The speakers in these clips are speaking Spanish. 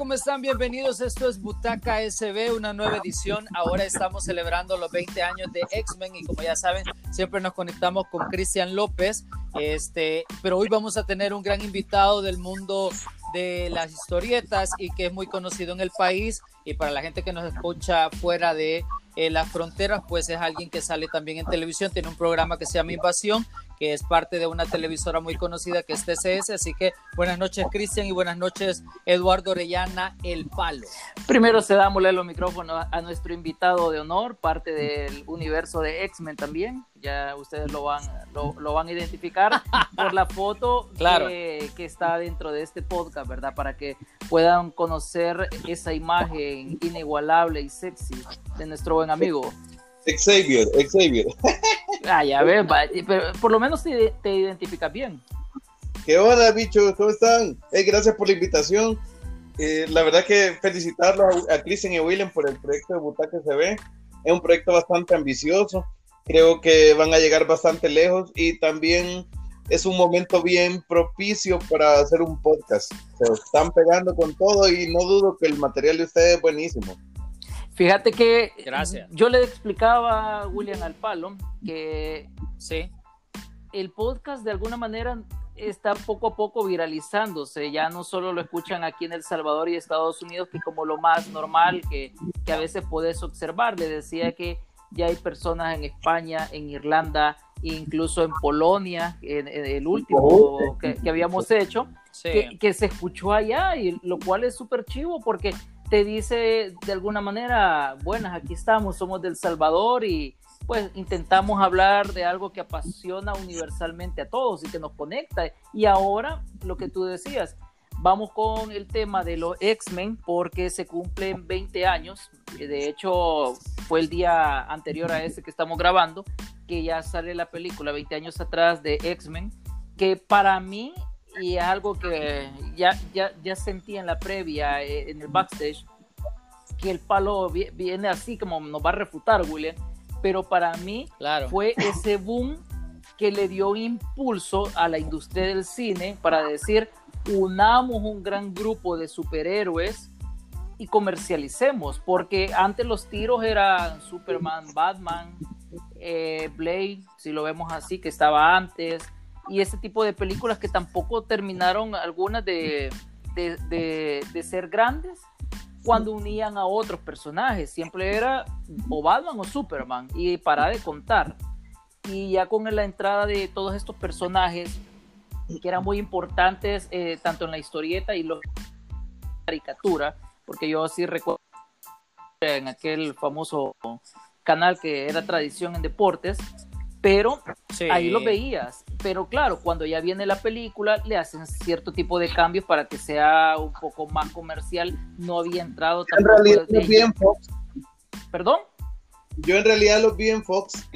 ¿Cómo están? Bienvenidos. Esto es Butaca SB, una nueva edición. Ahora estamos celebrando los 20 años de X-Men y como ya saben, siempre nos conectamos con Cristian López. Este, pero hoy vamos a tener un gran invitado del mundo de las historietas y que es muy conocido en el país y para la gente que nos escucha fuera de eh, las fronteras, pues es alguien que sale también en televisión, tiene un programa que se llama Invasión que es parte de una televisora muy conocida que es TCS. Así que buenas noches, Cristian, y buenas noches, Eduardo Orellana, El Palo. Primero se dámosle los micrófonos a nuestro invitado de honor, parte del universo de X-Men también. Ya ustedes lo van, lo, van a identificar por la foto claro. que, que está dentro de este podcast, ¿verdad? Para que puedan conocer esa imagen inigualable y sexy de nuestro buen amigo. Xavier, Xavier. Ah, ya ves, pero por lo menos te, te identificas bien. ¿Qué onda, bichos? ¿Cómo están? gracias por la invitación. Eh, la verdad que felicitarlo a, a Kristen y a William por el proyecto de Butaque CB. Es un proyecto bastante ambicioso. Creo que van a llegar bastante lejos y también es un momento bien propicio para hacer un podcast. Se están pegando con todo y no dudo que el material de ustedes es buenísimo. Fíjate que Gracias. yo le explicaba a William Alpalo que sí. el podcast de alguna manera está poco a poco viralizándose. Ya no solo lo escuchan aquí en El Salvador y Estados Unidos, que como lo más normal que, que a veces puedes observar. Le decía que ya hay personas en España, en Irlanda, incluso en Polonia, en, el último que, que habíamos hecho, que, que, se escuchó allá, y lo cual es súper chivo porque te dice de alguna manera, buenas, aquí estamos, somos del Salvador y pues intentamos hablar de algo que apasiona universalmente a todos y que nos conecta. Y ahora, lo que tú decías, vamos con el tema de los X-Men porque se cumplen 20 años. De hecho, fue el día anterior a ese que estamos grabando, que ya sale la película 20 años atrás de X-Men, que para mí y algo que ya, ya, ya sentí en la previa, eh, en el backstage, que el palo viene así como nos va a refutar, William, pero para mí claro. fue ese boom que le dio impulso a la industria del cine para decir, unamos un gran grupo de superhéroes y comercialicemos, porque antes los tiros eran Superman, Batman, eh, Blade, si lo vemos así, que estaba antes, y ese tipo de películas que tampoco terminaron algunas de, de, ser grandes cuando unían a otros personajes. Siempre era o Batman o Superman y para de contar. Y ya con la entrada de todos estos personajes que eran muy importantes eh, tanto en la historieta y la caricatura, porque yo sí recuerdo en aquel famoso canal que era tradición en deportes, pero ahí lo veías. Pero claro, cuando ya viene la película, le hacen cierto tipo de cambios para que sea un poco más comercial. No había entrado En realidad los vi en Fox. ¿Perdón? Yo en realidad los vi en Fox.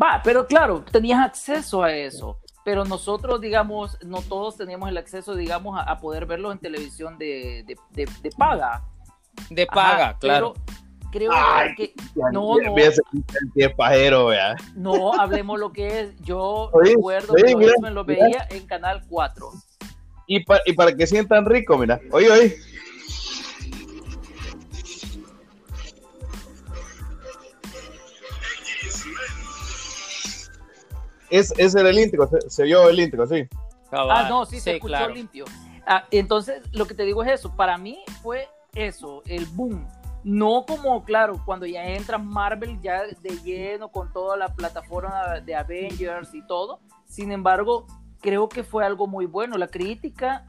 Va, pero claro, tenías acceso a eso. Pero nosotros, digamos, no todos teníamos el acceso, digamos, a, poder verlos en televisión de, de, paga. De paga, claro creo que no, no. pajero, No, hablemos lo que es. Yo recuerdo que me lo veía en Canal 4. Y, y para que sientan rico, mira. Oye, oye. Es, ese era el íntegro, se, vio el íntegro, sí. Ah, no, sí, se escuchó limpio. Ah, entonces, lo que te digo es eso. Para mí fue eso, el boom no como, claro, cuando ya entra Marvel ya de lleno con toda la plataforma de Avengers y todo. Sin embargo, creo que fue algo muy bueno. La crítica,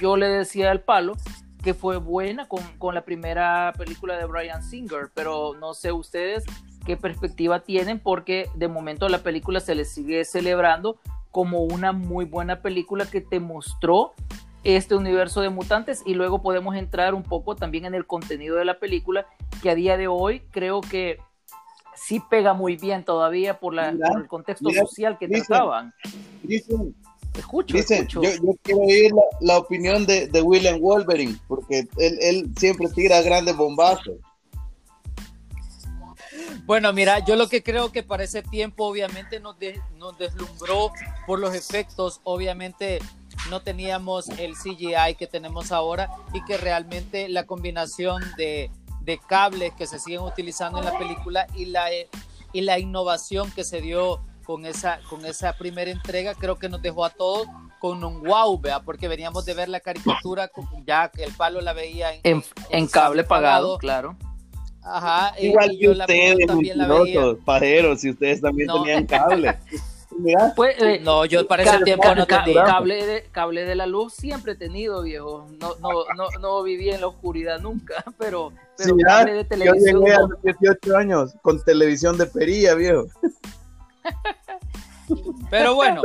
yo le decía al palo que fue buena con, con la primera película de Brian Singer, pero no sé ustedes qué perspectiva tienen porque de momento la película se le sigue celebrando como una muy buena película que te mostró este universo de mutantes y luego podemos entrar un poco también en el contenido de la película que a día de hoy creo que sí pega muy bien todavía por, la, el contexto social que trataban. Dicen, escucho, Yo, quiero oír la, opinión de, de, William Wolverine porque él, él siempre tira grandes bombazos. Bueno, mira, yo lo que creo que para ese tiempo obviamente nos, nos deslumbró por los efectos, obviamente no teníamos el CGI que tenemos ahora y que realmente la combinación de, de cables que se siguen utilizando en la película y la, y la innovación que se dio con esa, con esa primera entrega, creo que nos dejó a todos con un wow, ¿vea? porque veníamos de ver la caricatura, ya que el palo la veía en, en, cable pagado, claro. Ajá, Igual y que ustedes, también la veía. pajeros, si ustedes también tenían cable. Pues, eh, no, yo para ese tiempo no tenía. Cable de, cable de la luz siempre he tenido, viejo. No, no, no, no viví en la oscuridad nunca, pero, pero cable de televisión. Yo llegué a los 18 años con televisión de perilla, viejo. Pero bueno,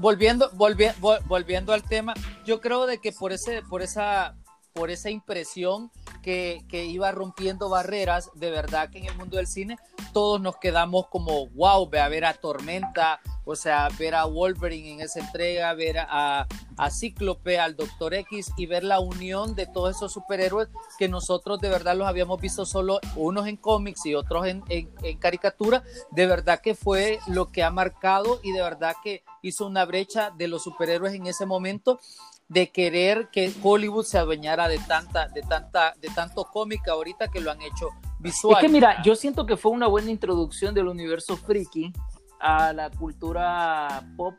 volviendo, volviendo, volviendo al tema, yo creo de que por ese, por esa, por esa impresión que, que, iba rompiendo barreras, de verdad que en el mundo del cine todos nos quedamos como, wow, ve a ver a Tormenta, o sea, ver a Wolverine en esa entrega, ver a, a Cíclope, al Doctor X y ver la unión de todos esos superhéroes que nosotros de verdad los habíamos visto solo unos en cómics y otros en, en, en caricatura, de verdad que fue lo que ha marcado y de verdad que hizo una brecha de los superhéroes en ese momento de querer que Hollywood se adueñara de tanta, de tanta, de tanto cómic ahorita que lo han hecho visual. Es que mira, yo siento que fue una buena introducción del universo friki a la cultura pop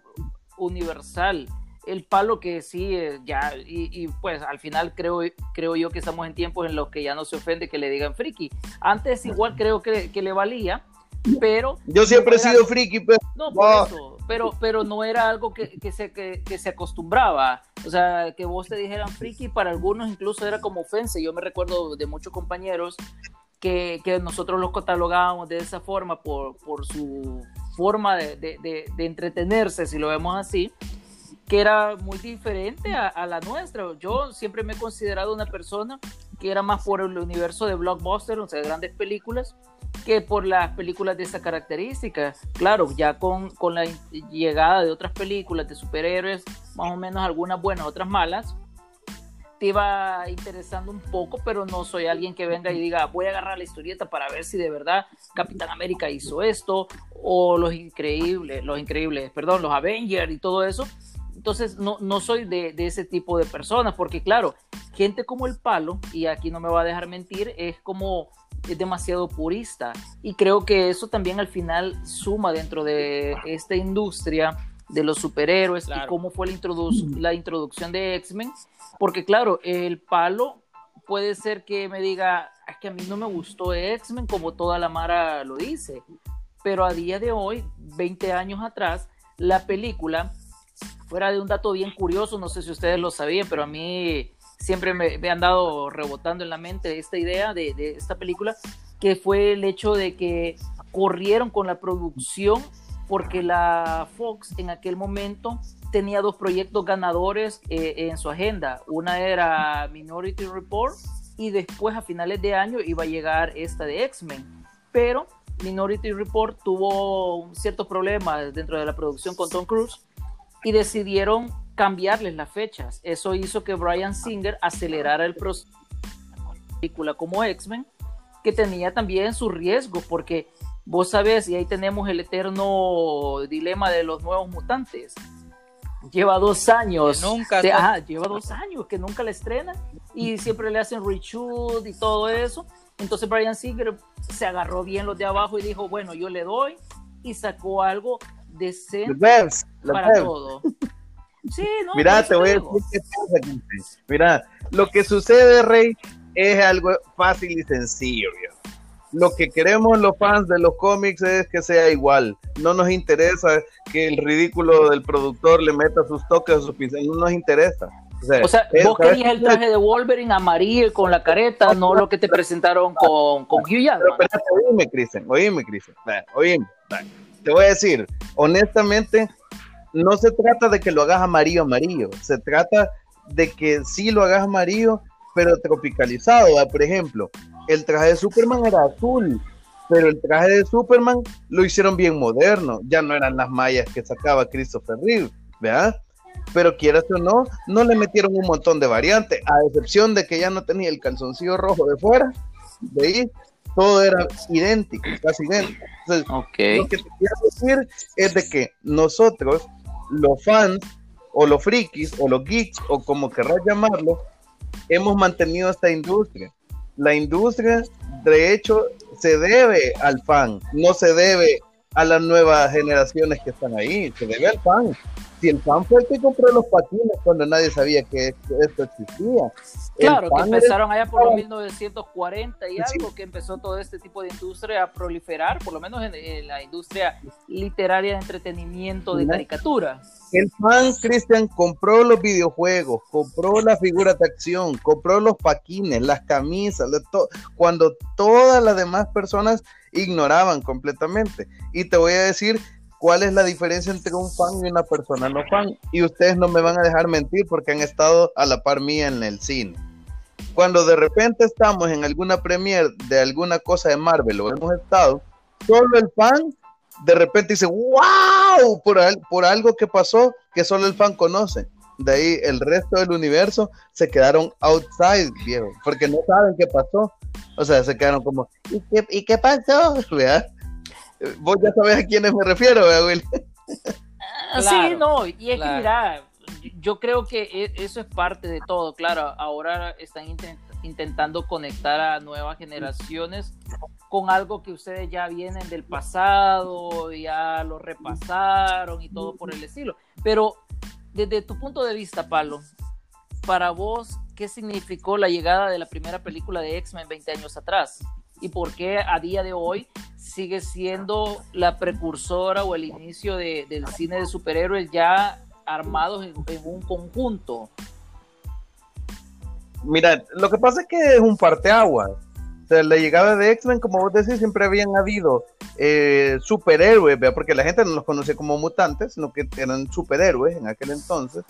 universal. El palo que sí, eh, ya, y, pues al final creo, creo yo que estamos en tiempos en los que ya no se ofende que le digan friki. Antes igual creo que, que le valía, pero... Yo siempre he sido friki, pero... No, por eso, pero, pero no era algo que, que se, que, que, se acostumbraba. O sea, que vos te dijeran friki, para algunos incluso era como ofensa. Yo me recuerdo de muchos compañeros que, que nosotros los catalogábamos de esa forma por, por su forma de, de, de, entretenerse, si lo vemos así, que era muy diferente a, la nuestra. Yo siempre me he considerado una persona que era más por el universo de blockbuster, o sea, de grandes películas, que por las películas de esa característica. Claro, ya con, con, la llegada de otras películas de superhéroes, más o menos algunas buenas, otras malas, te iba interesando un poco, pero no soy alguien que venga y diga, voy a agarrar la historieta para ver si de verdad Capitán América hizo esto, o los increíbles, los increíbles, perdón, los Avengers y todo eso. Entonces, no, no soy de, de ese tipo de personas, porque claro, gente como el palo, y aquí no me va a dejar mentir, es como es demasiado purista y creo que eso también al final suma dentro de esta industria de los superhéroes y cómo fue la, introdu la introducción de X-Men, porque claro, el palo puede ser que me diga, es que a mí no me gustó X-Men como toda la Mara lo dice, pero a día de hoy, 20 años atrás, la película, fuera de un dato bien curioso, no sé si ustedes lo sabían, pero a mí siempre me, han dado rebotando en la mente esta idea de, de, esta película, que fue el hecho de que corrieron con la producción porque la Fox en aquel momento tenía dos proyectos ganadores eh, en su agenda. Una era Minority Report y después a finales de año iba a llegar esta de X-Men. Pero Minority Report tuvo ciertos problemas dentro de la producción con Tom Cruise y decidieron cambiarles las fechas. Eso hizo que Brian Singer acelerara el proceso de película como X-Men, que tenía también sus riesgos, porque vos sabés, y ahí tenemos el eterno dilema de los nuevos mutantes. Lleva dos años. nunca. lleva dos años que nunca la estrenan y siempre le hacen reshoot y todo eso. Entonces Brian Singer se agarró bien los de abajo y dijo, bueno, yo le doy y sacó algo decente para todo. Sí, no, Mira, te voy a decir qué pasa, Mira, lo que sucede, Rey, es algo fácil y sencillo. Lo que queremos los fans de los cómics es que sea igual. No nos interesa que el ridículo del productor le meta sus toques o sus pinceles. No nos interesa. O sea, o sea vos querías el traje de Wolverine amarillo con la careta, no lo que te presentaron con, con Hugh Jackman. Pero espérate, oíme, Cristian, oíme, Cristian. Oíme. Te voy a decir, honestamente, no se trata de que lo hagas amarillo amarillo, se trata de que sí lo hagas amarillo, pero tropicalizado. Por ejemplo, el traje de Superman era azul, pero el traje de Superman lo hicieron bien moderno, ya no eran las mallas que sacaba Christopher Reeve, ¿verdad? Pero quieras o no, no le metieron un montón de variantes, a excepción de que ya no tenía el calzoncillo rojo de fuera, de ahí todo era idéntico, casi idéntico. Entonces, lo que te quiero decir es de que nosotros los fans o los frikis, o los geeks, o como querrás llamarlo, hemos mantenido esta industria. La industria, de hecho, se debe al fan, no se debe a las nuevas generaciones que están ahí, se debe al fan si el fan fue el que compró los patines cuando nadie sabía que esto existía. Claro, que empezaron allá por los 1940 y algo, que empezó todo este tipo de industria a proliferar, por lo menos en, la industria literaria de entretenimiento de caricatura. El fan, Cristian, compró los videojuegos, compró las figuras de acción, compró los paquines, las camisas, cuando todas las demás personas ignoraban completamente. Y te voy a decir cuál es la diferencia entre un fan y una persona no fan. Y ustedes no me van a dejar mentir porque han estado a la par mía en el cine. Cuando de repente estamos en alguna premiere de alguna cosa de Marvel o hemos estado, solo el fan de repente dice, wow, por, por algo que pasó que solo el fan conoce. De ahí el resto del universo se quedaron outside, viejo, porque no saben qué pasó. O sea, se quedaron como, ¿y qué, ¿y qué pasó? ¿Verdad? Vos ya sabes a quiénes me refiero, Will. Ah, sí, no, y es que mira, yo creo que e, eso es parte de todo, claro, ahora están intentando conectar a nuevas generaciones con algo que ustedes ya vienen del pasado, ya lo repasaron y todo por el estilo. Pero desde tu punto de vista, Pablo, para vos, ¿qué significó la llegada de la primera película de X-Men 20 años atrás? ¿Y por qué a día de hoy sigue siendo la precursora o el inicio del cine de superhéroes ya armados en, un conjunto. Mira, lo que pasa es que es un parteaguas. O sea, la llegada de X-Men, como vos decís, siempre habían habido eh, superhéroes, porque la gente no los conocía como mutantes, sino que eran superhéroes en aquel entonces,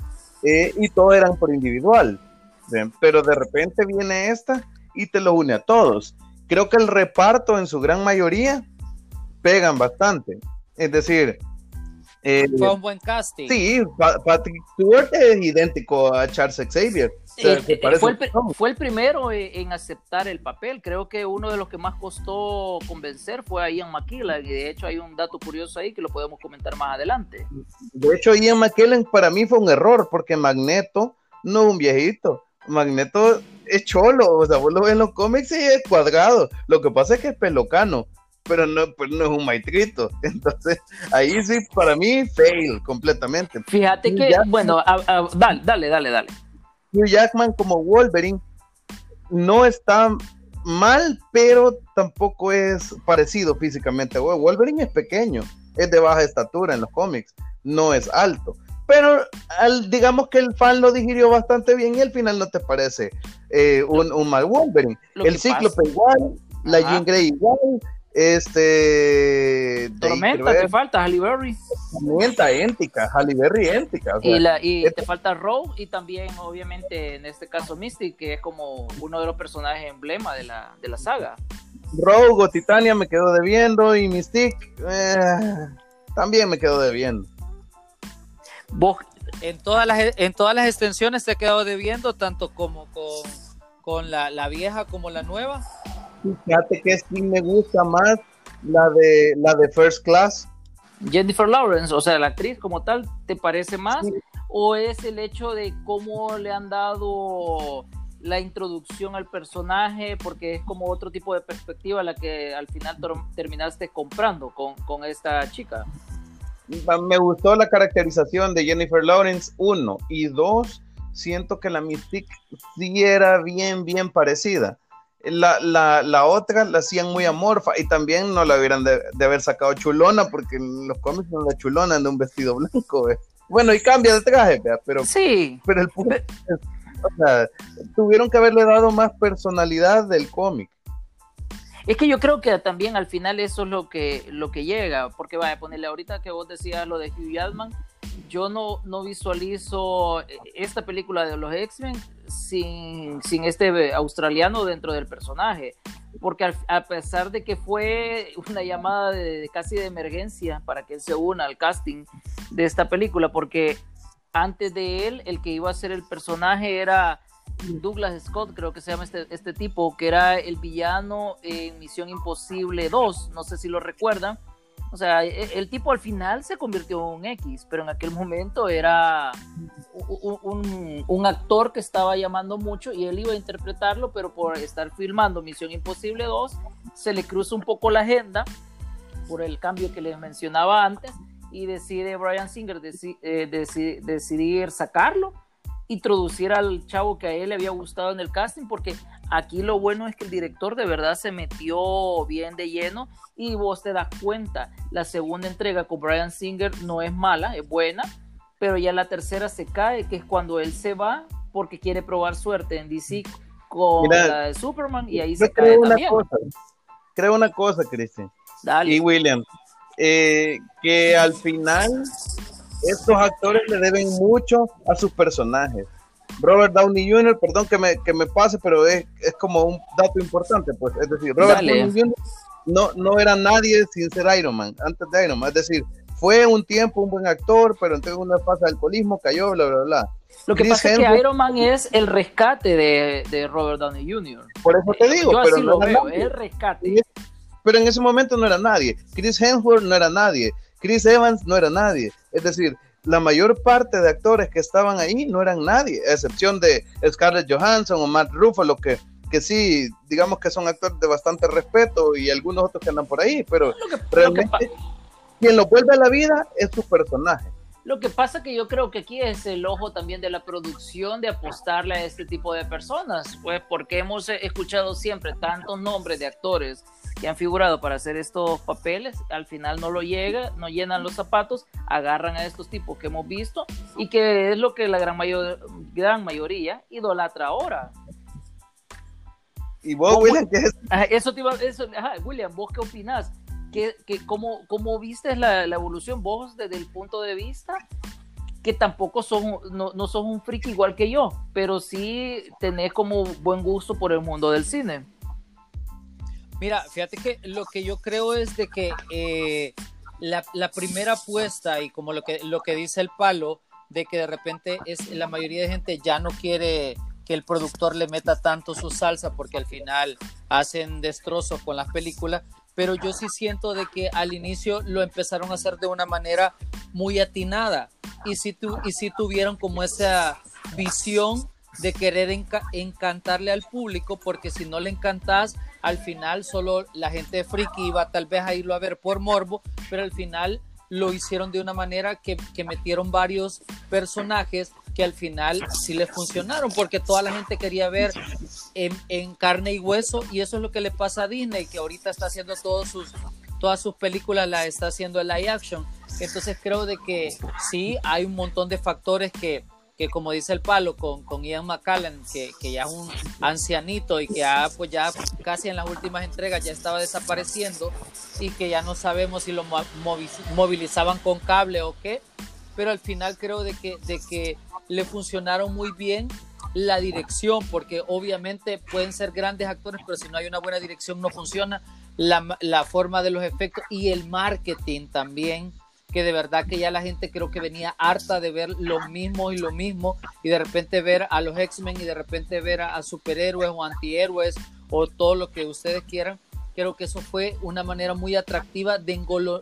eh, y todos eran por individual. Pero de repente viene esta y te lo une a todos creo que el reparto en su gran mayoría pegan bastante. Es decir, eh, fue un buen casting. Sí, Patrick Stewart es idéntico a Charles Xavier. Eh, eh, fue, el, primero en aceptar el papel. Creo que uno de los que más costó convencer fue a Ian McKellen. Y de hecho hay un dato curioso ahí que lo podemos comentar más adelante. De hecho, Ian McKellen para mí fue un error porque Magneto no es un viejito. Magneto es cholo, o sea, vos lo ves en los cómics y es cuadrado. Lo que pasa es que es pelocano, pero no, pues no es un maitrito. Entonces, ahí sí, para mí, fail completamente. Fíjate que, bueno, dale, dale, dale, dale. Hugh Jackman como Wolverine no está mal, pero tampoco es parecido físicamente. Wolverine es pequeño, es de baja estatura en los cómics, no es alto pero al, digamos que el fan lo digirió bastante bien y al final no te parece eh, un, mal Wolverine. el Cíclope igual, la Jean Grey igual, este... Tormenta, te falta Halle Berry. Tormenta, éntica, Halle Berry, éntica. y, la, y te falta Rogue y también obviamente en este caso Mystic, que es como uno de los personajes emblema de la, de la saga. Rogue o Titania me quedo debiendo y Mystic eh, también me quedo debiendo. Vos, en todas las, en todas las extensiones te ha quedado debiendo, tanto como con, con la, la, vieja como la nueva. Fíjate que sí me gusta más la de la de First Class. Jennifer Lawrence, o sea, la actriz como tal, ¿te parece más? ¿O es el hecho de cómo le han dado la introducción al personaje? Porque es como otro tipo de perspectiva la que al final terminaste comprando con, con esta chica me gustó la caracterización de Jennifer Lawrence, uno, y dos, siento que la Mystique sí era bien, bien parecida. La, la, la, otra la hacían muy amorfa y también no la hubieran de, haber sacado chulona porque los cómics son la chulona de un vestido blanco. Bueno, y cambia de traje, pero, sí. pero el punto tuvieron que haberle dado más personalidad del cómic. Es que yo creo que también al final eso es lo que, lo que llega, porque vaya ponerle ahorita que vos decías lo de Hugh Jackman, yo no, no visualizo esta película de los X-Men sin, sin este australiano dentro del personaje, porque a pesar de que fue una llamada de, casi de emergencia para que él se una al casting de esta película, porque antes de él el que iba a ser el personaje era Douglas Scott, creo que se llama este, este tipo, que era el villano en Misión Imposible 2, no sé si lo recuerdan, O sea, e, el tipo al final se convirtió en un X, pero en aquel momento era un, un, actor que estaba llamando mucho y él iba a interpretarlo, pero por estar filmando Misión Imposible 2, se le cruza un poco la agenda por el cambio que les mencionaba antes y decide Brian Singer eh, decidir sacarlo, introducir al chavo que a él le había gustado en el casting, porque aquí lo bueno es que el director de verdad se metió bien de lleno y vos te das cuenta, la segunda entrega con Brian Singer no es mala, es buena, pero ya la tercera se cae, que es cuando él se va porque quiere probar suerte en DC con la de Superman y ahí se cae una también. Cosa, creo una cosa, Cristian. Y William, eh, que al final estos actores le deben mucho a sus personajes. Robert Downey Jr., perdón que me, que me pase, pero es, es como un dato importante, pues, es decir, Robert Downey Jr. No, no era nadie sin ser Iron Man, antes de Iron Man, es decir, fue un tiempo un buen actor, pero entonces una fase de alcoholismo cayó, bla, bla, bla. Lo que pasa es que Iron Man es el rescate de, de Robert Downey Jr. Por eso te digo, Yo pero así no lo veo, nadie. el rescate. pero en ese momento no era nadie. Chris Hemsworth no era nadie. Chris Evans no era nadie. Es decir, la mayor parte de actores que estaban ahí no eran nadie, a excepción de Scarlett Johansson o Matt Ruffalo, que, que sí, digamos que son actores de bastante respeto y algunos otros que andan por ahí, pero Lo que, lo que realmente quien lo vuelve a la vida es su personaje. Lo que pasa que yo creo que aquí es el ojo también de la producción de apostarle a este tipo de personas, pues porque hemos escuchado siempre tantos nombres de actores que han figurado para hacer estos papeles, al final no lo llega, no llenan los zapatos, agarran a estos tipos que hemos visto y que es lo que la gran, mayor, gran mayoría idolatra ahora. Y vos, ¿Cómo? William, que es Ajá, Eso te iba, eso, ajá, William, ¿vos qué opinás? ¿Qué, qué, cómo, ¿Cómo viste la, la, evolución vos desde el punto de vista que tampoco son, no, no sos un friki igual que yo, pero sí tenés como buen gusto por el mundo del cine? Mira, fíjate que lo que yo creo es de que eh, la, la, primera apuesta y como lo que, lo que dice el palo, de que de repente es la mayoría de gente ya no quiere que el productor le meta tanto su salsa porque al final hacen destrozos con las películas, pero yo sí siento de que al inicio lo empezaron a hacer de una manera muy atinada. Y sí, tu, y sí tuvieron como esa visión de querer enca encantarle al público porque si no le encantas al final solo la gente friki iba tal vez a irlo a ver por morbo pero al final lo hicieron de una manera que, que metieron varios personajes que al final sí les funcionaron porque toda la gente quería ver en, carne y hueso y eso es lo que le pasa a Disney que ahorita está haciendo todos sus, todas sus películas la está haciendo en live action. Entonces creo de que sí hay un montón de factores que que como dice el palo con, con Ian McCallan, que, que, ya es un ancianito y que ya, pues ya casi en las últimas entregas ya estaba desapareciendo y que ya no sabemos si lo movilizaban con cable o qué, pero al final creo de que, de que le funcionaron muy bien la dirección, porque obviamente pueden ser grandes actores, pero si no hay una buena dirección no funciona, la, la forma de los efectos y el marketing también que de verdad que ya la gente creo que venía harta de ver lo mismo y lo mismo y de repente ver a los X-Men y de repente ver a, a, superhéroes o antihéroes o todo lo que ustedes quieran. Creo que eso fue una manera muy atractiva de engolo,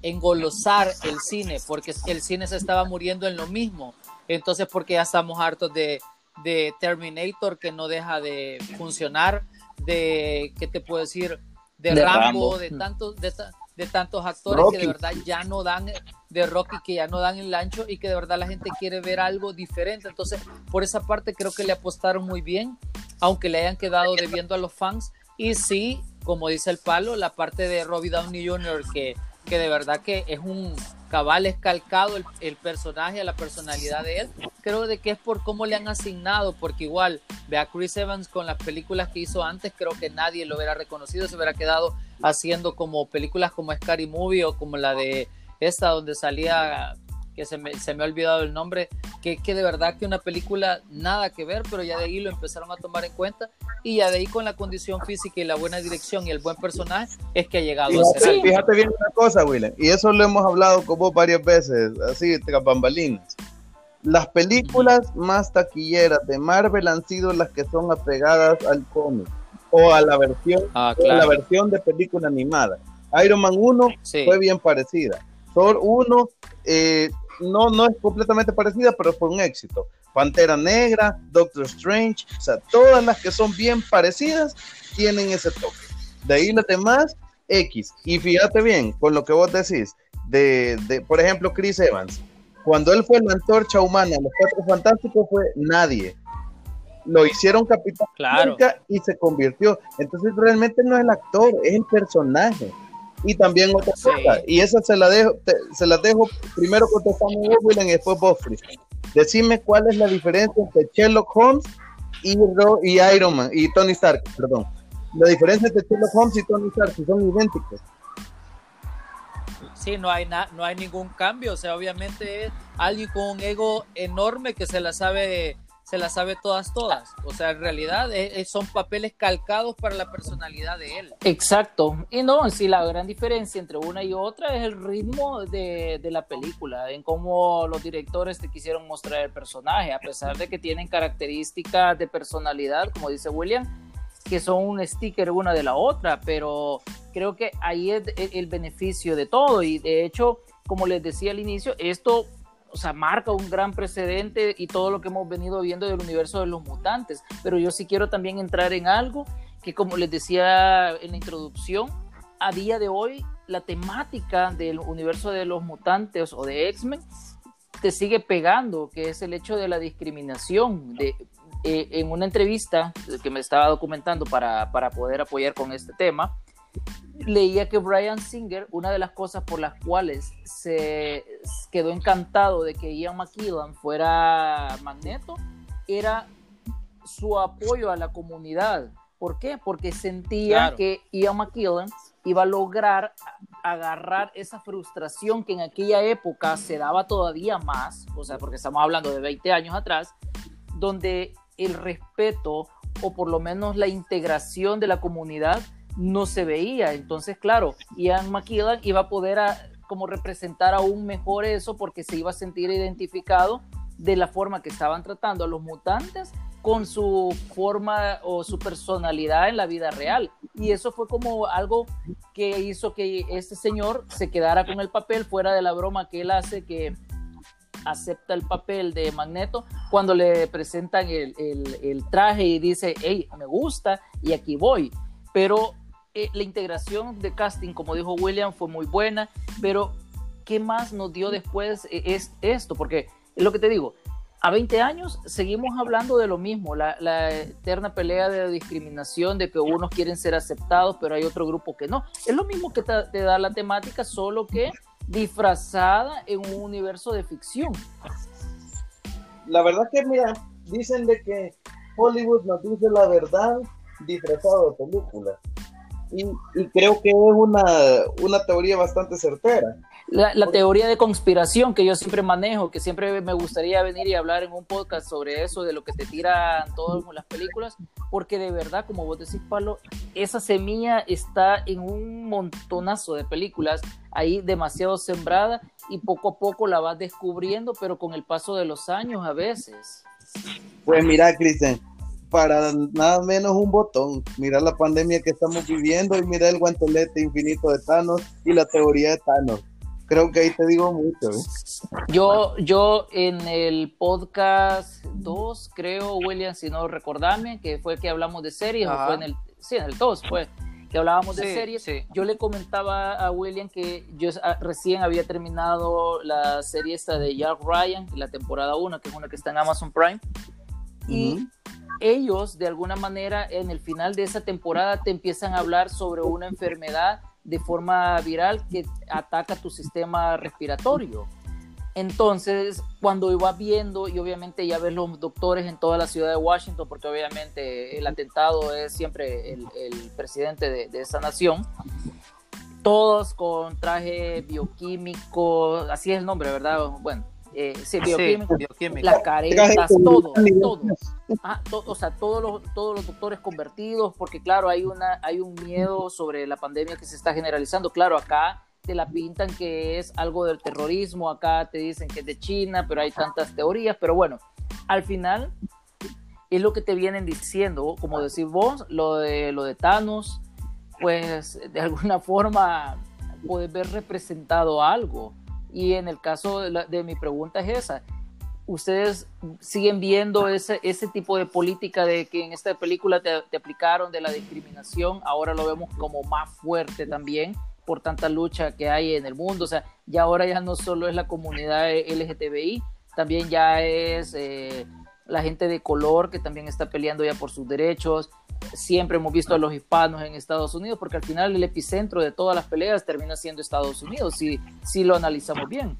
engolosar el cine, porque el cine se estaba muriendo en lo mismo. Entonces, porque ya estamos hartos de, de Terminator que no deja de funcionar, de, ¿qué te puedo decir? De, de Rambo, Rambo, de tantos... De, de tantos actores Rocky. que de verdad ya no dan de Rocky que ya no dan el ancho y que de verdad la gente quiere ver algo diferente entonces por esa parte creo que le apostaron muy bien aunque le hayan quedado debiendo a los fans y sí como dice el palo la parte de Robbie Downey Jr. que, que de verdad que es un cabal escalcado el, el personaje la personalidad de él creo de que es por cómo le han asignado porque igual ve a Chris Evans con las películas que hizo antes creo que nadie lo hubiera reconocido se hubiera quedado haciendo como películas como Scary Movie o como la de esta donde salía que se me, se me ha olvidado el nombre, que, que, de verdad que una película nada que ver, pero ya de ahí lo empezaron a tomar en cuenta y ya de ahí con la condición física y la buena dirección y el buen personaje es que ha llegado fíjate, a ser algo. Fíjate bien una cosa, William, y eso lo hemos hablado con vos varias veces, así, bambalinas. Las películas más taquilleras de Marvel han sido las que son apegadas al cómic o a la versión, ah, claro. a la versión de película animada. Iron Man 1 fue bien parecida. Thor 1 eh, no, no es completamente parecida, pero fue un éxito. Pantera Negra, Doctor Strange, o sea, todas las que son bien parecidas tienen ese toque. De ahí las demás, X. Y fíjate bien con lo que vos decís, de, de por ejemplo, Chris Evans. Cuando él fue la antorcha humana, los cuatro fantásticos fue nadie. Lo hicieron Capitán claro. y se convirtió. Entonces realmente no es el actor, es el personaje. Y también otra cosa, y esa se la dejo, se la dejo primero contestando William y después Boffrey. Decime cuál es la diferencia entre Sherlock Holmes y, y Iron Man y Tony Stark, perdón. La diferencia entre Sherlock Holmes y Tony Stark son idénticos. Sí, no hay, no hay ningún cambio. O sea, obviamente es alguien con un ego enorme que se la sabe, se la sabe todas, todas. O sea, en realidad son papeles calcados para la personalidad de él. Exacto. Y no, sí, la gran diferencia entre una y otra es el ritmo de, de la película, en cómo los directores te quisieron mostrar el personaje, a pesar de que tienen características de personalidad, como dice William que son un sticker una de la otra, pero creo que ahí es el beneficio de todo y de hecho, como les decía al inicio, esto o sea, marca un gran precedente y todo lo que hemos venido viendo del universo de los mutantes, pero yo sí quiero también entrar en algo que como les decía en la introducción, a día de hoy la temática del universo de los mutantes o de X-Men te sigue pegando, que es el hecho de la discriminación, de, eh, en una entrevista que me estaba documentando para, para poder apoyar con este tema, leía que Brian Singer, una de las cosas por las cuales se quedó encantado de que Ian McKellen fuera Magneto, era su apoyo a la comunidad. ¿Por qué? Porque sentía que Ian McKellen iba a lograr agarrar esa frustración que en aquella época se daba todavía más, o sea, porque estamos hablando de 20 años atrás, donde el respeto o por lo menos la integración de la comunidad no se veía. Entonces, claro, Ian McKellen iba a poder como representar aún mejor eso porque se iba a sentir identificado de la forma que estaban tratando a los mutantes con su forma o su personalidad en la vida real. Y eso fue como algo que hizo que este señor se quedara con el papel fuera de la broma que él hace que acepta el papel de Magneto cuando le presentan el, traje y dice, hey, me gusta y aquí voy. Pero eh, la integración de casting, como dijo William, fue muy buena, pero ¿qué más nos dio después eh, es esto? Porque es lo que te digo, a 20 años seguimos hablando de lo mismo, la, eterna pelea de discriminación, de que unos quieren ser aceptados, pero hay otro grupo que no. Es lo mismo que te da la temática, solo que disfrazada en un universo de ficción. La verdad que, mira, dicen de que Hollywood nos dice la verdad disfrazado de película. Y, creo que es una, una teoría bastante certera. La, teoría de conspiración que yo siempre manejo, que siempre me gustaría venir y hablar en un podcast sobre eso, de lo que te tiran todas las películas, porque de verdad, como vos decís, Pablo, esa semilla está en un montonazo de películas, ahí demasiado sembrada y poco a poco la vas descubriendo, pero con el paso de los años a veces. Pues mira, Cristian, para nada menos un botón. Mira la pandemia que estamos viviendo y mira el guantelete infinito de Thanos y la teoría de Thanos creo que ahí te digo mucho. ¿eh? Yo, yo en el podcast 2, creo, William, si no recordame, que fue que hablamos de series, o fue en el, sí, en el 2 fue que hablábamos de series, yo le comentaba a William que yo ah, recién había terminado la serie esta de Jack Ryan, la temporada 1, que es una que está en Amazon Prime, y ellos de alguna manera en el final de esa temporada te empiezan a hablar sobre una enfermedad de forma viral que ataca tu sistema respiratorio. Entonces, cuando iba viendo, y obviamente ya ves los doctores en toda la ciudad de Washington, porque obviamente el atentado es siempre el, presidente de, de, esa nación, todos con traje bioquímico, así es el nombre, ¿verdad? Bueno, eh, sí, las caretas, todo, todo. Ah, o sea, todos los, todos los doctores convertidos, porque claro, hay, una, hay un miedo sobre la pandemia que se está generalizando. Claro, acá te la pintan que es algo del terrorismo, acá te dicen que es de China, pero hay tantas teorías, pero bueno, al final es lo que te vienen diciendo, como decís vos, lo de, lo de Thanos, pues de alguna forma puedes ver representado algo. Y en el caso de, mi pregunta es esa, ¿ustedes siguen viendo ese, ese tipo de política de que en esta película te, aplicaron de la discriminación? Ahora lo vemos como más fuerte también por tanta lucha que hay en el mundo. O sea, ya ahora ya no solo es la comunidad LGTBI, también ya es eh, la gente de color que también está peleando ya por sus derechos. Siempre hemos visto a los hispanos en Estados Unidos, porque al final el epicentro de todas las peleas termina siendo Estados Unidos, si, si lo analizamos bien.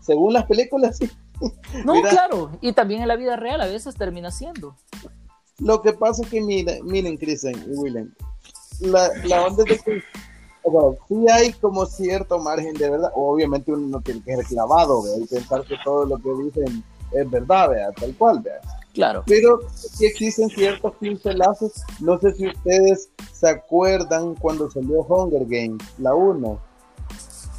Según las películas, sí. No, claro, y también en la vida real a veces termina siendo. Lo que pasa es que miren, miren Kristen y William, la, la onda de que o sí hay como cierto margen de verdad. Obviamente uno no tiene que ser clavado, y pensar que todo lo que dicen es verdad, ¿vea? tal cual. ¿vea? Claro. Pero sí existen ciertos pincelazos. No sé si ustedes se acuerdan cuando salió Hunger Games, la 1.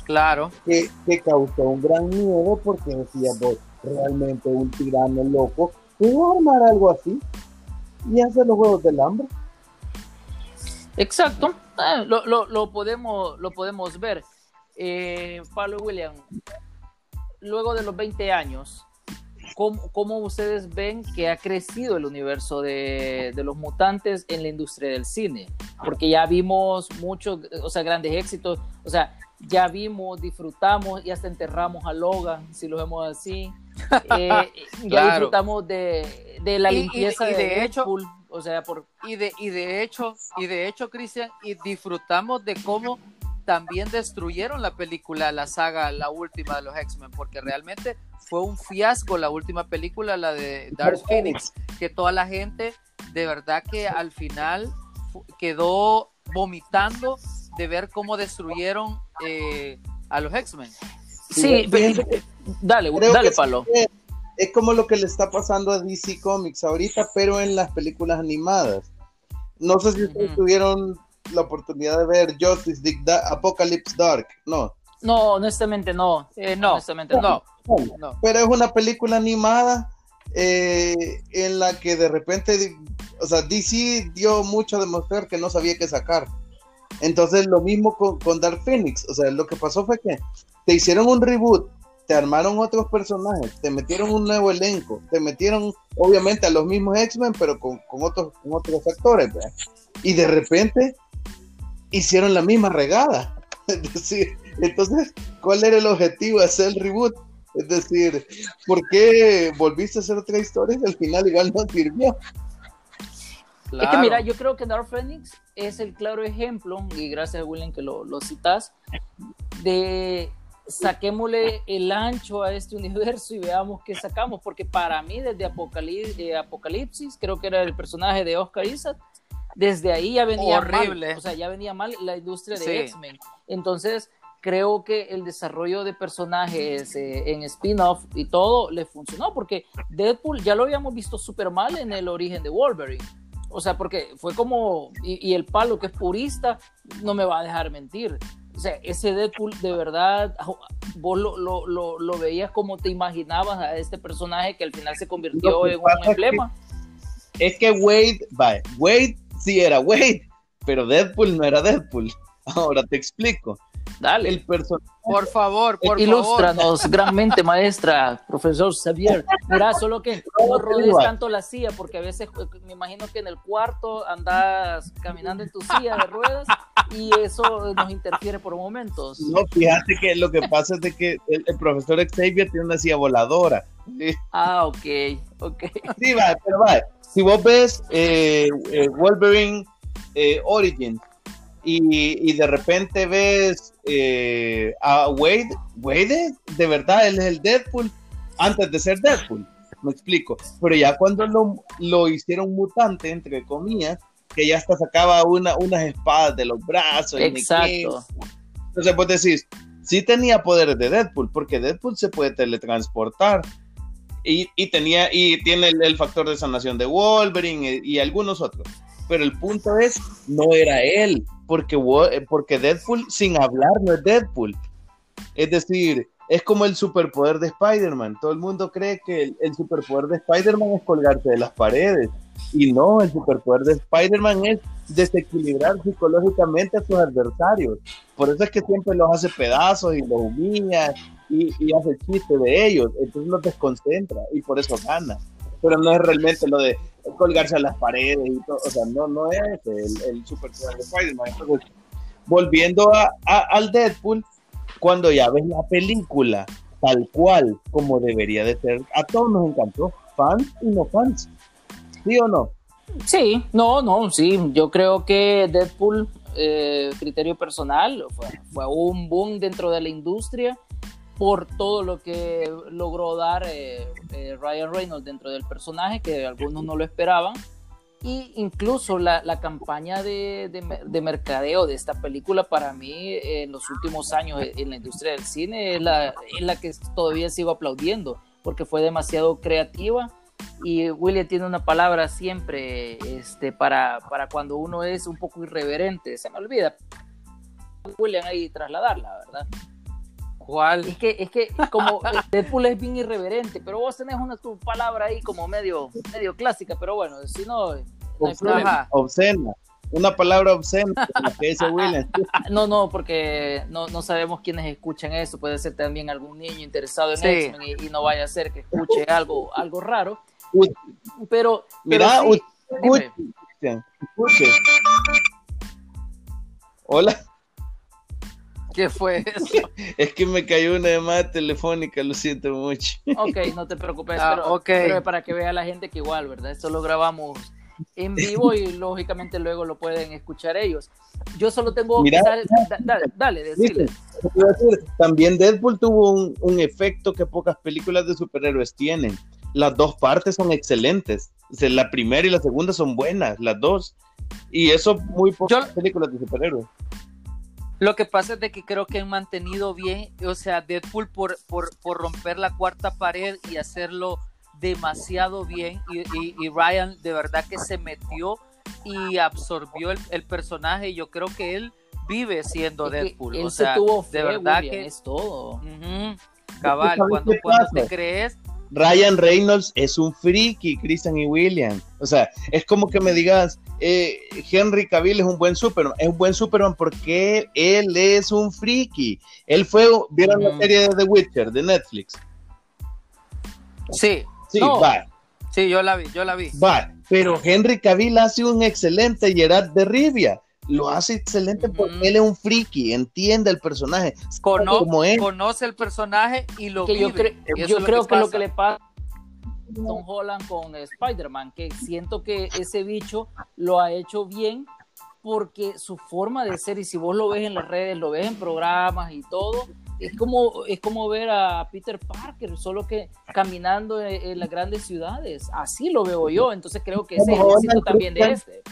Claro. Que, que causó un gran miedo porque decía, vos, realmente un tirano loco, ¿puedo armar algo así? Y hacer los juegos del hambre. Exacto, ah, lo, podemos, lo podemos ver. Eh, Pablo William, luego de los 20 años, ¿cómo, ustedes ven que ha crecido el universo de, los mutantes en la industria del cine? Porque ya vimos muchos, o sea, grandes éxitos, o sea, ya vimos, disfrutamos y hasta enterramos a Logan, si lo vemos así. Eh, ya disfrutamos de, la limpieza de, de, hecho, o sea, por... Y de, y de hecho, y de hecho, Cristian, y disfrutamos de cómo también destruyeron la película, la saga, la última de los X-Men, porque realmente fue un fiasco la última película, la de Dark Phoenix, que toda la gente de verdad que al final quedó vomitando de ver cómo destruyeron eh, a los X-Men. Sí, dale, dale, Palo es como lo que le está pasando a DC Comics ahorita, pero en las películas animadas. No sé si ustedes tuvieron la oportunidad de ver Justice League Apocalypse Dark, ¿no? No, honestamente no. Eh, no, honestamente no. Pero es una película animada eh, en la que de repente, o sea, DC dio mucho a demostrar que no sabía qué sacar. Entonces, lo mismo con, con Dark Phoenix. O sea, lo que pasó fue que te hicieron un reboot te armaron otros personajes, te metieron un nuevo elenco, te metieron obviamente a los mismos X-Men, pero con, otros, otros actores, y de repente hicieron la misma regada. Es decir, entonces, ¿cuál era el objetivo de hacer el reboot? Es decir, ¿por qué volviste a hacer otra historia y al final igual no sirvió? Es que mira, yo creo que Dark Phoenix es el claro ejemplo, y gracias a William que lo, lo citas, de saquémosle el ancho a este universo y veamos qué sacamos, porque para mí desde eh, Apocalipsis, creo que era el personaje de Oscar Isaac, desde ahí ya venía Horrible. mal, o sea, ya venía mal la industria de X-Men. Entonces, creo que el desarrollo de personajes eh, en spin-off y todo le funcionó, porque Deadpool ya lo habíamos visto súper mal en el origen de Wolverine. O sea, porque fue como, y, el palo que es purista, no me va a dejar mentir o sea, ese Deadpool de verdad, vos lo, lo, lo, veías como te imaginabas a este personaje que al final se convirtió en un emblema. Es que, Wade, Wade sí era Wade, pero Deadpool no era Deadpool. Ahora te explico. Dale. El personaje. Por favor, por Ilústranos, granmente, maestra, profesor Xavier. Mira, solo que no rodes tanto la silla, porque a veces me imagino que en el cuarto andas caminando en tu silla de ruedas y eso nos interfiere por momentos. No, fíjate que lo que pasa es de que el, profesor Xavier tiene una silla voladora. Ah, ok, ok. Sí, va, pero va. Si vos ves eh, eh, Wolverine eh, Origins y, de repente ves eh, a Wade, Wade, de verdad, él es el Deadpool antes de ser Deadpool, me explico. Pero ya cuando lo, lo hicieron mutante, entre comillas, que ya hasta sacaba una, unas espadas de los brazos. Exacto. Entonces vos decís, sí tenía poderes de Deadpool, porque Deadpool se puede teletransportar. Y, y tenía, y tiene el, factor de sanación de Wolverine y, y algunos otros. Pero el punto es, no era él, porque, eh, porque Deadpool sin hablar no es Deadpool. Es decir, es como el superpoder de Spider-Man. Todo el mundo cree que el, superpoder de Spider-Man es colgarse de las paredes. Y no, el superpoder de Spider-Man es desequilibrar psicológicamente a sus adversarios. Por eso es que siempre los hace pedazos y los humilla y, y hace chiste de ellos. Entonces los desconcentra y por eso gana. Pero no es realmente lo de colgarse a las paredes y todo. O sea, no, no es el, el superpoder de Spider-Man. Entonces, volviendo a, a, al Deadpool, cuando ya ves la película tal cual como debería de ser, a todos nos encantó, fans y no fans. ¿Sí o no? Sí, no, no, sí. Yo creo que Deadpool, eh, criterio personal, fue, fue, un boom dentro de la industria por todo lo que logró dar eh, eh, Ryan Reynolds dentro del personaje, que algunos no lo esperaban. Y incluso la, la campaña de, de, de, mercadeo de esta película para mí en los últimos años en la industria del cine es la, es la que todavía sigo aplaudiendo porque fue demasiado creativa y William tiene una palabra siempre este, para, para cuando uno es un poco irreverente, se me olvida. William ahí trasladarla, ¿verdad? ¿Cuál? Es que, es que como Deadpool es bien irreverente, pero vos tenés una tu palabra ahí como medio, medio clásica, pero bueno, si no, no. Obscena. Una palabra obscena, que dice William. No, no, porque no, no sabemos quiénes escuchan eso. Puede ser también algún niño interesado en sí. X-Men y, y, no vaya a ser que escuche algo, algo raro. Pero, mira, pero sí, escuche, escuche. Hola. ¿Qué fue eso? Es que me cayó una llamada telefónica, lo siento mucho. Ok, no te preocupes, Ah, pero, ok. pero para que vea la gente que igual, ¿verdad? Esto lo grabamos en vivo y lógicamente luego lo pueden escuchar ellos. Yo solo tengo Mira, que dar- da- dale, dale, decirle. También Deadpool tuvo un, un efecto que pocas películas de superhéroes tienen. Las dos partes son excelentes. O sea, la primera y la segunda son buenas, las dos. Y eso muy pocas Yo- películas de superhéroes. Lo que pasa es de que creo que han mantenido bien, o sea, Deadpool por, por, por romper la cuarta pared y hacerlo demasiado bien y, y- y Ryan de verdad que se metió y absorbió el, el personaje y yo creo que él vive siendo Es que Deadpool. él o sea, se tuvo fe, de verdad William, que... es todo. Cabal, ¿Sabes cuando, cuando te crees, Ryan Reynolds es un friki, Christian y William. O sea, es como que me digas, eh, Henry Cavill es un buen Superman. Es un buen Superman porque él es un friki. Él fue, ¿vieron la serie de The Witcher de Netflix? sí, Sí, No. va, sí, yo la vi, yo la vi. va. Pero Henry Cavill hace un excelente Gerard de Rivia. Lo hace excelente porque él es un friki, entiende el personaje. Cono- es. conoce el personaje y lo que yo, cre- y yo creo que, lo que le pasa a Tom Holland con Spider-Man, que siento que ese bicho lo ha hecho bien porque su forma de ser, y si vos lo ves en las redes, lo ves en programas y todo, es como, es como ver a Peter Parker, solo que caminando en, en las grandes ciudades. Así lo veo yo, entonces creo que ese es el éxito también de este.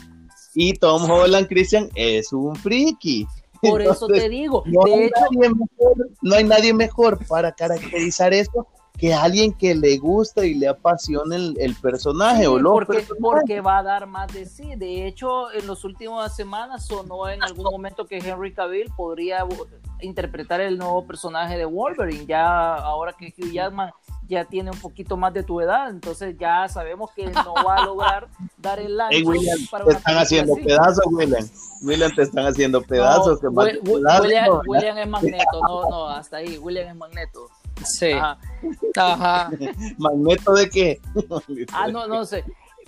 Y Tom Holland, Christian, es un friki. Por eso te digo, No hay, hecho, nadie mejor, no hay nadie mejor para caracterizar eso que alguien que le gusta y le apasiona el, el personaje Sí, o los porque, va a dar más de sí. De hecho, en las últimas semanas sonó en algún momento que Henry Cavill podría interpretar el nuevo personaje de Wolverine. Ya ahora que Hugh Jackman ya tiene un poquito más de tu edad, entonces ya sabemos que no va a lograr dar el ancho Hey, William, para te están haciendo así. pedazos, William. William, te están haciendo pedazos. No, te van a Wi- Wi- quedar, William, ¿no? William es Magneto, no, no, hasta ahí. William es Magneto. Sí. Ajá. Ajá. ¿Magneto de qué? Ah, no, no sé.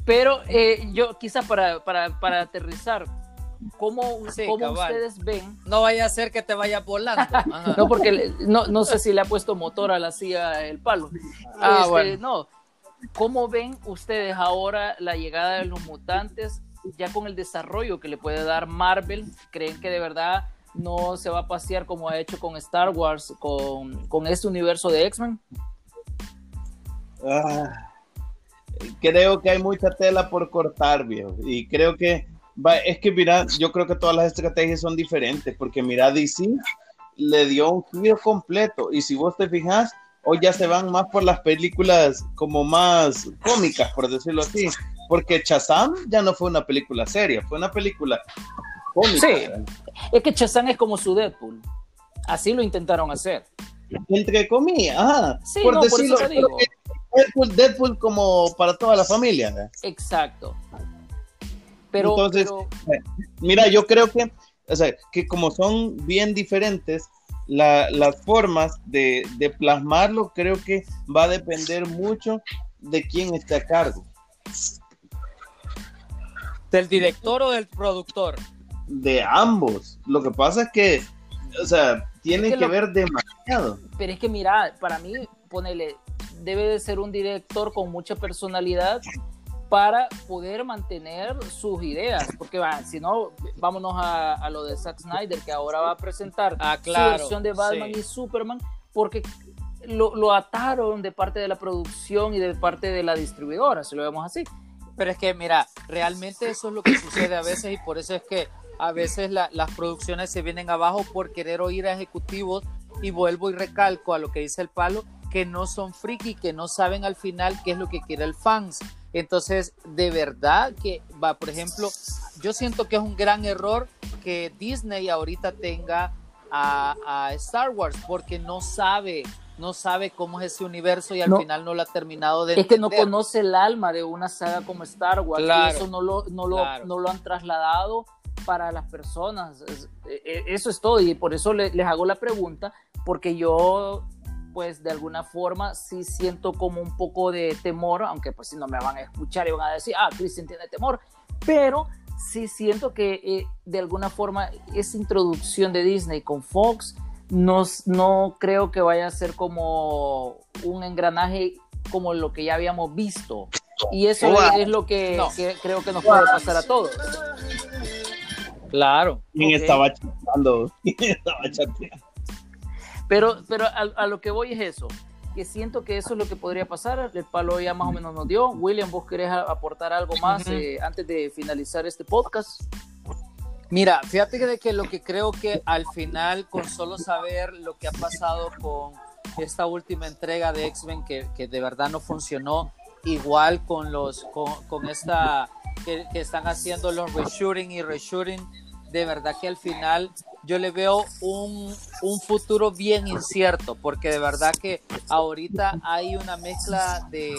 Pero eh, yo quizá para, para, para aterrizar, ¿cómo, Sí, cómo cabal. ustedes ven? No vaya a ser que te vaya volando. Ajá. No, porque no, no sé si le ha puesto motor a la silla el palo. Ah, Este, bueno. No. ¿Cómo ven ustedes ahora la llegada de los mutantes ya con el desarrollo que le puede dar Marvel? ¿Creen que de verdad no se va a pasear como ha hecho con Star Wars, con, con este universo de X-Men? Ah, creo que hay mucha tela por cortar, viejo. Y creo que va, es que mira, yo creo que todas las estrategias son diferentes, porque mira, DC le dio un giro completo. Y si vos te fijas, hoy ya se van más por las películas como más cómicas, por decirlo así. Porque Shazam ya no fue una película seria, fue una película cómica. Sí. Es que Shazam es como su Deadpool. Así lo intentaron hacer. Entre comillas, ajá. Sí, por no, por decirlo, eso te digo. que Deadpool, como para toda la familia. Exacto. Pero, Entonces, eh, mira, yo creo que, o sea, que como son bien diferentes, las formas de, de, plasmarlo creo que va a depender mucho de quién esté a cargo. ¿Del director o del productor? De ambos. Lo que pasa es que, o sea, tiene que, ver demasiado. Pero es que mira, para mí, ponele, debe de ser un director con mucha personalidad para poder mantener sus ideas, porque va, si no, vámonos a, lo de Zack Snyder, que ahora va a presentar ah, claro, su versión de Batman y Superman, porque lo, lo, ataron de parte de la producción y de parte de la distribuidora, si lo vemos así. Pero es que, mira, realmente eso es lo que sucede a veces y por eso es que a veces las producciones se vienen abajo por querer oír a ejecutivos y vuelvo y recalco a lo que dice el palo, que no son friki, que no saben al final qué es lo que quiere el fans. Entonces, de verdad que va, por ejemplo, yo siento que es un gran error que Disney ahorita tenga a, Star Wars porque no sabe, no sabe cómo es ese universo y al final no lo ha terminado de Es que no conoce el alma de una saga como Star Wars y eso no lo, no, lo, no lo han trasladado para las personas. E, e, eso es todo y por eso les hago la pregunta porque yo pues de alguna forma sí siento como un poco de temor, aunque pues si no me van a escuchar y van a decir, ah, Cristian tiene temor, pero sí siento que eh, de alguna forma esa introducción de Disney con Fox no, no creo que vaya a ser como un engranaje como lo que ya habíamos visto. Y eso es lo que, creo que nos puede pasar a todos. Claro. ¿Quién estaba chateando? estaba chateando? Pero, pero a, lo que voy es eso, que siento que eso es lo que podría pasar. El palo ya más o menos nos dio. William, ¿vos querés aportar algo más eh, antes de finalizar este podcast? Mira, fíjate que, de que lo que creo que al final, con solo saber lo que ha pasado con esta última entrega de X-Men, que, que, de verdad no funcionó, igual con los con, con esta que, que, están haciendo los reshooting y reshooting, de verdad que al final yo le veo un, un, futuro bien incierto, porque de verdad que ahorita hay una mezcla de,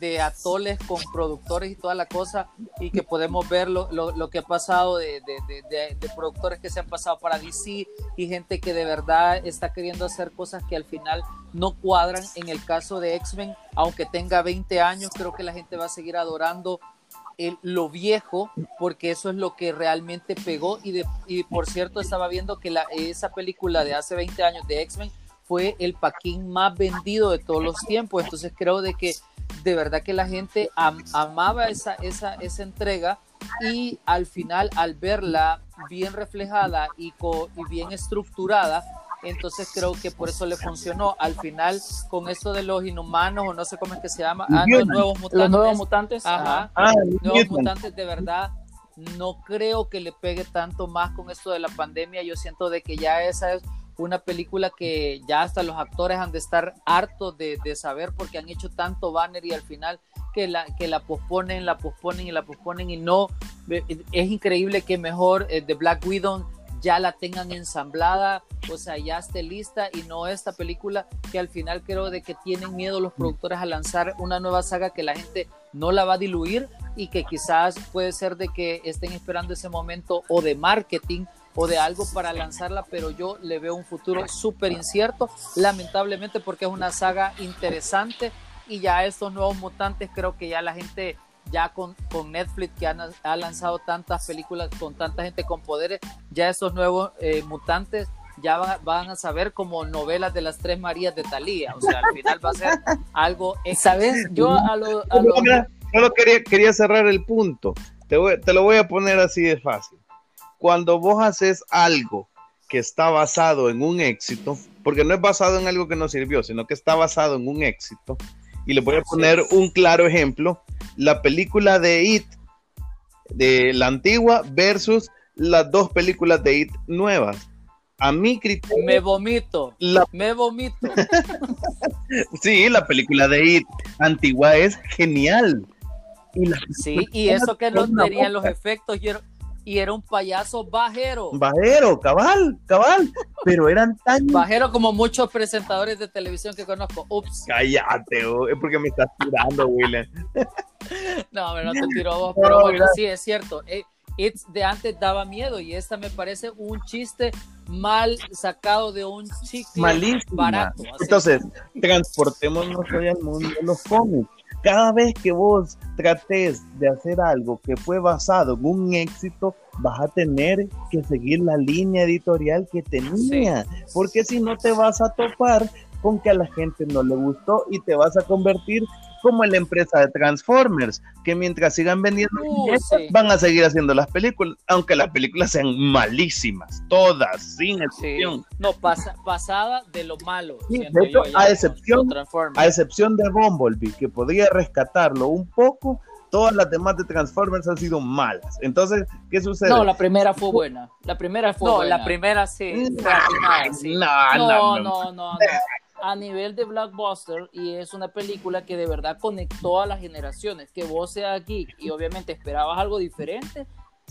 de atoles con productores y toda la cosa, y que podemos ver lo, lo, que ha pasado de, de, de, productores que se han pasado para DC y gente que de verdad está queriendo hacer cosas que al final no cuadran. En el caso de X-Men, aunque tenga 20 años, creo que la gente va a seguir adorando lo viejo, porque eso es lo que realmente pegó. Y, de, y por cierto, estaba viendo que la, esa película de hace 20 años de X-Men fue el paquín más vendido de todos los tiempos. Entonces creo de que de verdad que la gente amaba esa, esa, esa entrega y al final al verla bien reflejada y, y bien estructurada, entonces creo que por eso le funcionó. Al final, con esto de los inhumanos, o no sé cómo es que se llama, ah, los nuevos mutantes. Los nuevos mutantes. Ajá. Ah, nuevos mutantes, de verdad, no creo que le pegue tanto más con esto de la pandemia. Yo siento de que ya esa es una película que ya hasta los actores han de estar hartos de, de saber porque han hecho tanto banner y al final que la, que la posponen, la posponen y la posponen y no, es increíble que mejor eh, de Black Widow ya la tengan ensamblada, o sea, ya esté lista y no esta película que al final creo de que tienen miedo los productores a lanzar una nueva saga que la gente no la va a diluir y que quizás puede ser de que estén esperando ese momento o de marketing o de algo para lanzarla, pero yo le veo un futuro súper incierto, lamentablemente porque es una saga interesante y ya estos nuevos mutantes creo que ya la gente ya con, con Netflix que ha lanzado tantas películas con tanta gente con poderes, ya esos nuevos eh, mutantes ya van, a saber como novelas de las tres Marías de Talía. O sea, al final va a ser algo. ¿Sabes? Yo a lo. A Solo quería, quería cerrar el punto. Te, te lo voy a poner así de fácil. Cuando vos haces algo que está basado en un éxito, porque no es basado en algo que no sirvió, sino que está basado en un éxito, y le voy a poner un claro ejemplo, la película de It, de la antigua versus las dos películas de It nuevas. A mi criterio. Me vomito. Me vomito. sí, la película de It antigua es genial. Y sí, y eso que no tenían los efectos y era, un payaso bajero. Bajero, cabal, cabal. pero eran tan... Bajero como muchos presentadores de televisión que conozco. Ups. Cállate, oh, es porque me estás tirando, William. no, pero no te tiro vos, pero bueno, sí, es cierto. Eh, It's de antes daba miedo y esta me parece un chiste mal sacado de un Malísima. barato. así. Entonces, transportémonos hoy al mundo de los cómics. Cada vez que vos trates de hacer algo que fue basado en un éxito, vas a tener que seguir la línea editorial que tenía, porque si no te vas a topar con que a la gente no le gustó y te vas a convertir como en la empresa de Transformers, que mientras sigan vendiendo Uh, billetes, sí. van a seguir haciendo las películas, aunque las películas sean malísimas, todas, sin Sí. excepción. No, pasa, pasada de lo malo. Sí, de hecho, yo, a excepción-. A excepción de Bumblebee, que podría rescatarlo un poco, todas las demás de Transformers han sido malas. Entonces, ¿qué sucede? No, la primera fue buena. La primera fue No, buena. la primera sí. No, fue atinada, sí. no, No, no, no, no. no, no. A nivel de blockbuster, y es una película que de verdad conectó a las generaciones. Que vos seas geek y obviamente esperabas algo diferente.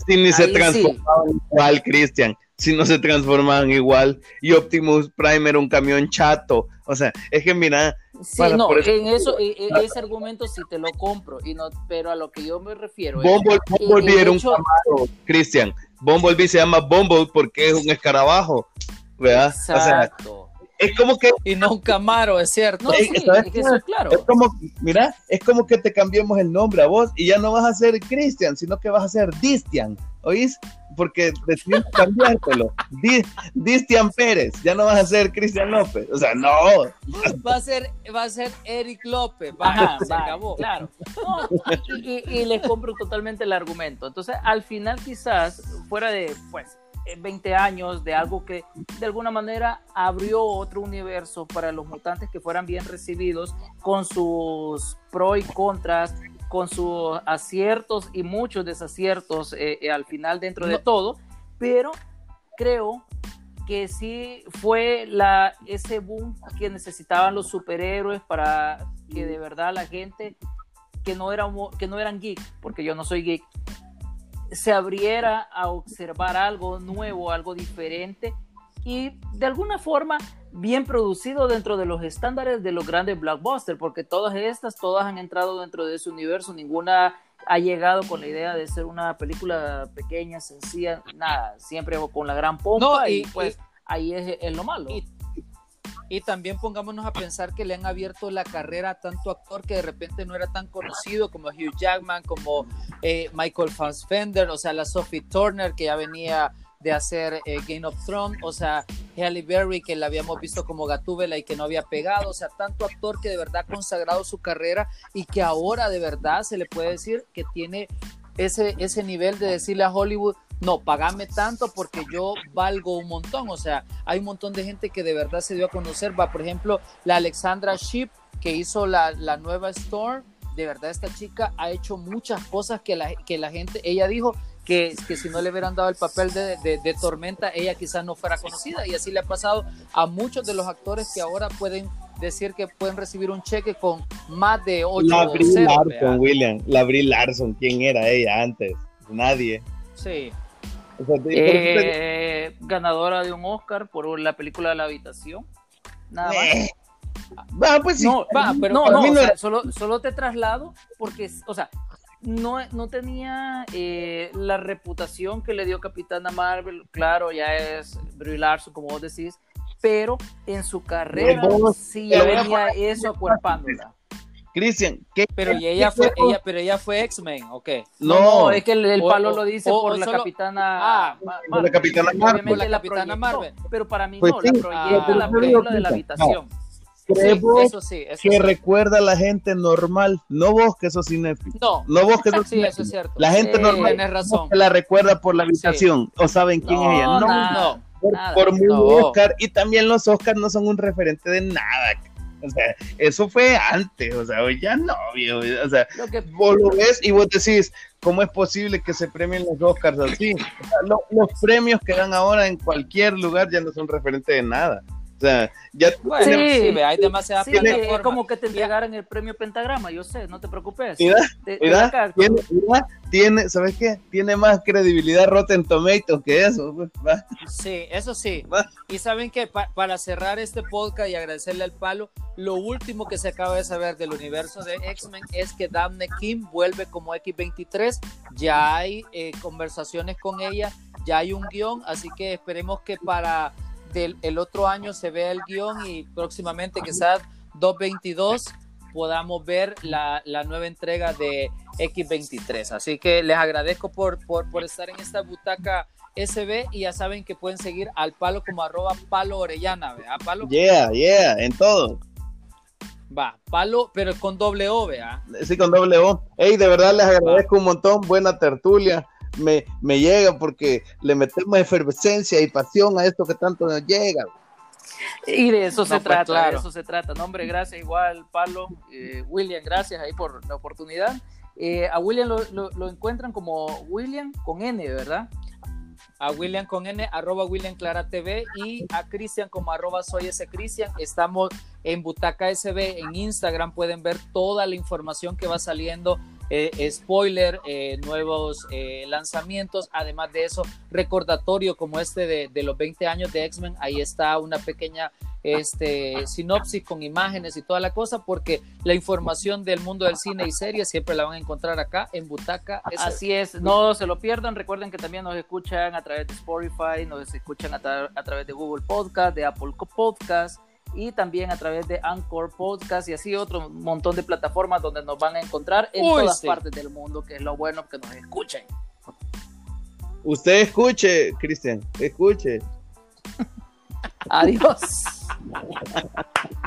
Si ni se Ahí sí. transformaban igual, Christian. Si no se transformaban igual. Y Optimus Prime era un camión chato. O sea, es que mira, Sí, Para, no, eso- en eso, e- e- ese argumento sí te lo compro. Y no, pero a lo que yo me refiero es. Bumble, y- Bumblebee era un hecho- camaro, Christian. Bumblebee se llama Bumble porque es un escarabajo. ¿Verdad? O sea, Exacto. Es como que Y no un Camaro, es cierto. No, sí, ¿sabes es qué? eso es claro. Es como, mira, es como que te cambiemos el nombre a vos y ya no vas a ser Cristian, sino que vas a ser Distian, ¿oís? Porque decidimos cambiártelo. Di- Distian Pérez, ya no vas a ser Cristian López. O sea, no. Va a ser, va a ser Eric López. Va, Ajá, se va, acabó. Claro. No, y, y- y les compro totalmente el argumento. Entonces, al final, quizás, fuera de pues, 20 años de algo que de alguna manera abrió otro universo para los mutantes que fueran bien recibidos, con sus pros y contras, con sus aciertos y muchos desaciertos eh, eh, al final dentro de No. todo, pero creo que sí fue la, ese boom que necesitaban los superhéroes para que de verdad la gente que no, era, que no eran geek, porque yo no soy geek, se abriera a observar algo nuevo, algo diferente y de alguna forma bien producido dentro de los estándares de los grandes blockbusters, porque todas estas, todas han entrado dentro de ese universo, ninguna ha llegado con la idea de ser una película pequeña, sencilla, nada, siempre con la gran pompa No, y, y- pues ahí es, es lo malo. Y, y también pongámonos a pensar que le han abierto la carrera a tanto actor que de repente no era tan conocido como Hugh Jackman, como eh, Michael Fassbender, o sea, la Sophie Turner que ya venía de hacer eh, Game of Thrones, o sea, Halle Berry que la habíamos visto como Gatúbela y que no había pegado, o sea, tanto actor que de verdad ha consagrado su carrera y que ahora de verdad se le puede decir que tiene ese, ese nivel de decirle a Hollywood, no, pagame tanto porque yo valgo un montón. O sea, hay un montón de gente que de verdad se dio a conocer. Va, por ejemplo, la Alexandra Ship, que hizo la, la nueva Store. De verdad, esta chica ha hecho muchas cosas que la, que la gente, ella dijo que, que si no le hubieran dado el papel de, de, de Tormenta, ella quizás no fuera conocida. Y así le ha pasado a muchos de los actores que ahora pueden decir que pueden recibir un cheque con más de 8 La Brie Larson, ¿verdad? William. La Brie Larson, ¿quién era ella antes? Nadie. Sí. O sea, te- Eh, ganadora de un Oscar por la película La Habitación. Nada más. Eh. Ah, pues sí. No, Va, pero no, no, o sea, solo, solo te traslado porque, o sea, no, no tenía eh, la reputación que le dio Capitana Marvel, claro, ya es Brie Larson, como vos decís, pero en su carrera sí ya venía eso acuerpándola. Cristian, ¿qué? Pero y ella fue, ella, pero ella fue X-Men, ¿o qué? No, es que el, palo o- lo dice o- por o la solo- Capitana Ah, por la Capitana Marvel. Por la la Capitana Marvel. Pero para mí Pues no, sí, la proyecta ah, la película de la habitación. ¿crees Sí, eso sí, eso que sí. recuerda a la gente normal? No vos que sos cinéfilo. No, No vos que sos sí, eso cinéfilo. es cierto. La gente Sí, normal razón. que la recuerda por la habitación o saben quién es ella. No, nada, no, por, nada. por muy No. Oscar y también los Oscars no son un referente de nada. O sea, eso fue antes, o sea, hoy ya no, viejo. O sea, Lo que vos lo ves y vos decís, ¿cómo es posible que se premien los Oscars así? O sea, lo- los premios que dan ahora en cualquier lugar ya no son referente de nada. O sea, ya Bueno, Sí, sí, hay demasiadas Sí, plataformas. es como que te entregaran el premio Pentagrama, yo sé, no te preocupes. Mira, Te- mira, tiene, mira, tiene, ¿sabes qué? Tiene más credibilidad Rotten Tomatoes que eso. pues, va. Sí, eso sí. Va. Y saben que para cerrar este podcast y agradecerle al palo, lo último que se acaba de saber del universo de X-Men es que Daphne Kim vuelve como X23. Ya hay eh, conversaciones con ella, ya hay un guion, así que esperemos que para del, el otro año se vea el guion y próximamente quizás 222 podamos ver la, la nueva entrega de X23. Así que les agradezco por, por, por estar en esta butaca SB y ya saben que pueden seguir al palo como arroba palo orellana, ¿verdad? Palo, Yeah, yeah, en todo. va, palo, pero con doble O, ¿verdad? Sí, con doble O. Ey, de verdad les agradezco un montón. Buena tertulia. Me, me llega porque le metemos efervescencia y pasión a esto que tanto nos llega. Y de eso se No, pues, trata, claro. de eso se trata. No, hombre, gracias igual, Pablo. Eh, William, gracias ahí por la oportunidad. Eh, a William lo, lo- lo encuentran como William con N, ¿verdad? a William con N, arroba William Clara TV y a Cristian como arroba soy ese Cristian. Estamos en Butaca SB en Instagram, pueden ver toda la información que va saliendo, eh, spoiler, eh, nuevos eh, lanzamientos, además de eso, recordatorio como este de, los 20 años de X-Men, ahí está una pequeña este, sinopsis con imágenes y toda la cosa, porque la información del mundo del cine y series siempre la van a encontrar acá en Butaca. Así es, no se lo pierdan. Recuerden que también nos escuchan a través de Spotify, nos escuchan a, tra- a través de Google Podcast, de Apple Podcast y también a través de Anchor Podcast y así otro montón de plataformas donde nos van a encontrar en Uy, todas sí. partes del mundo, que es lo bueno que nos escuchen. Usted escuche, Cristian, escuche. Adiós.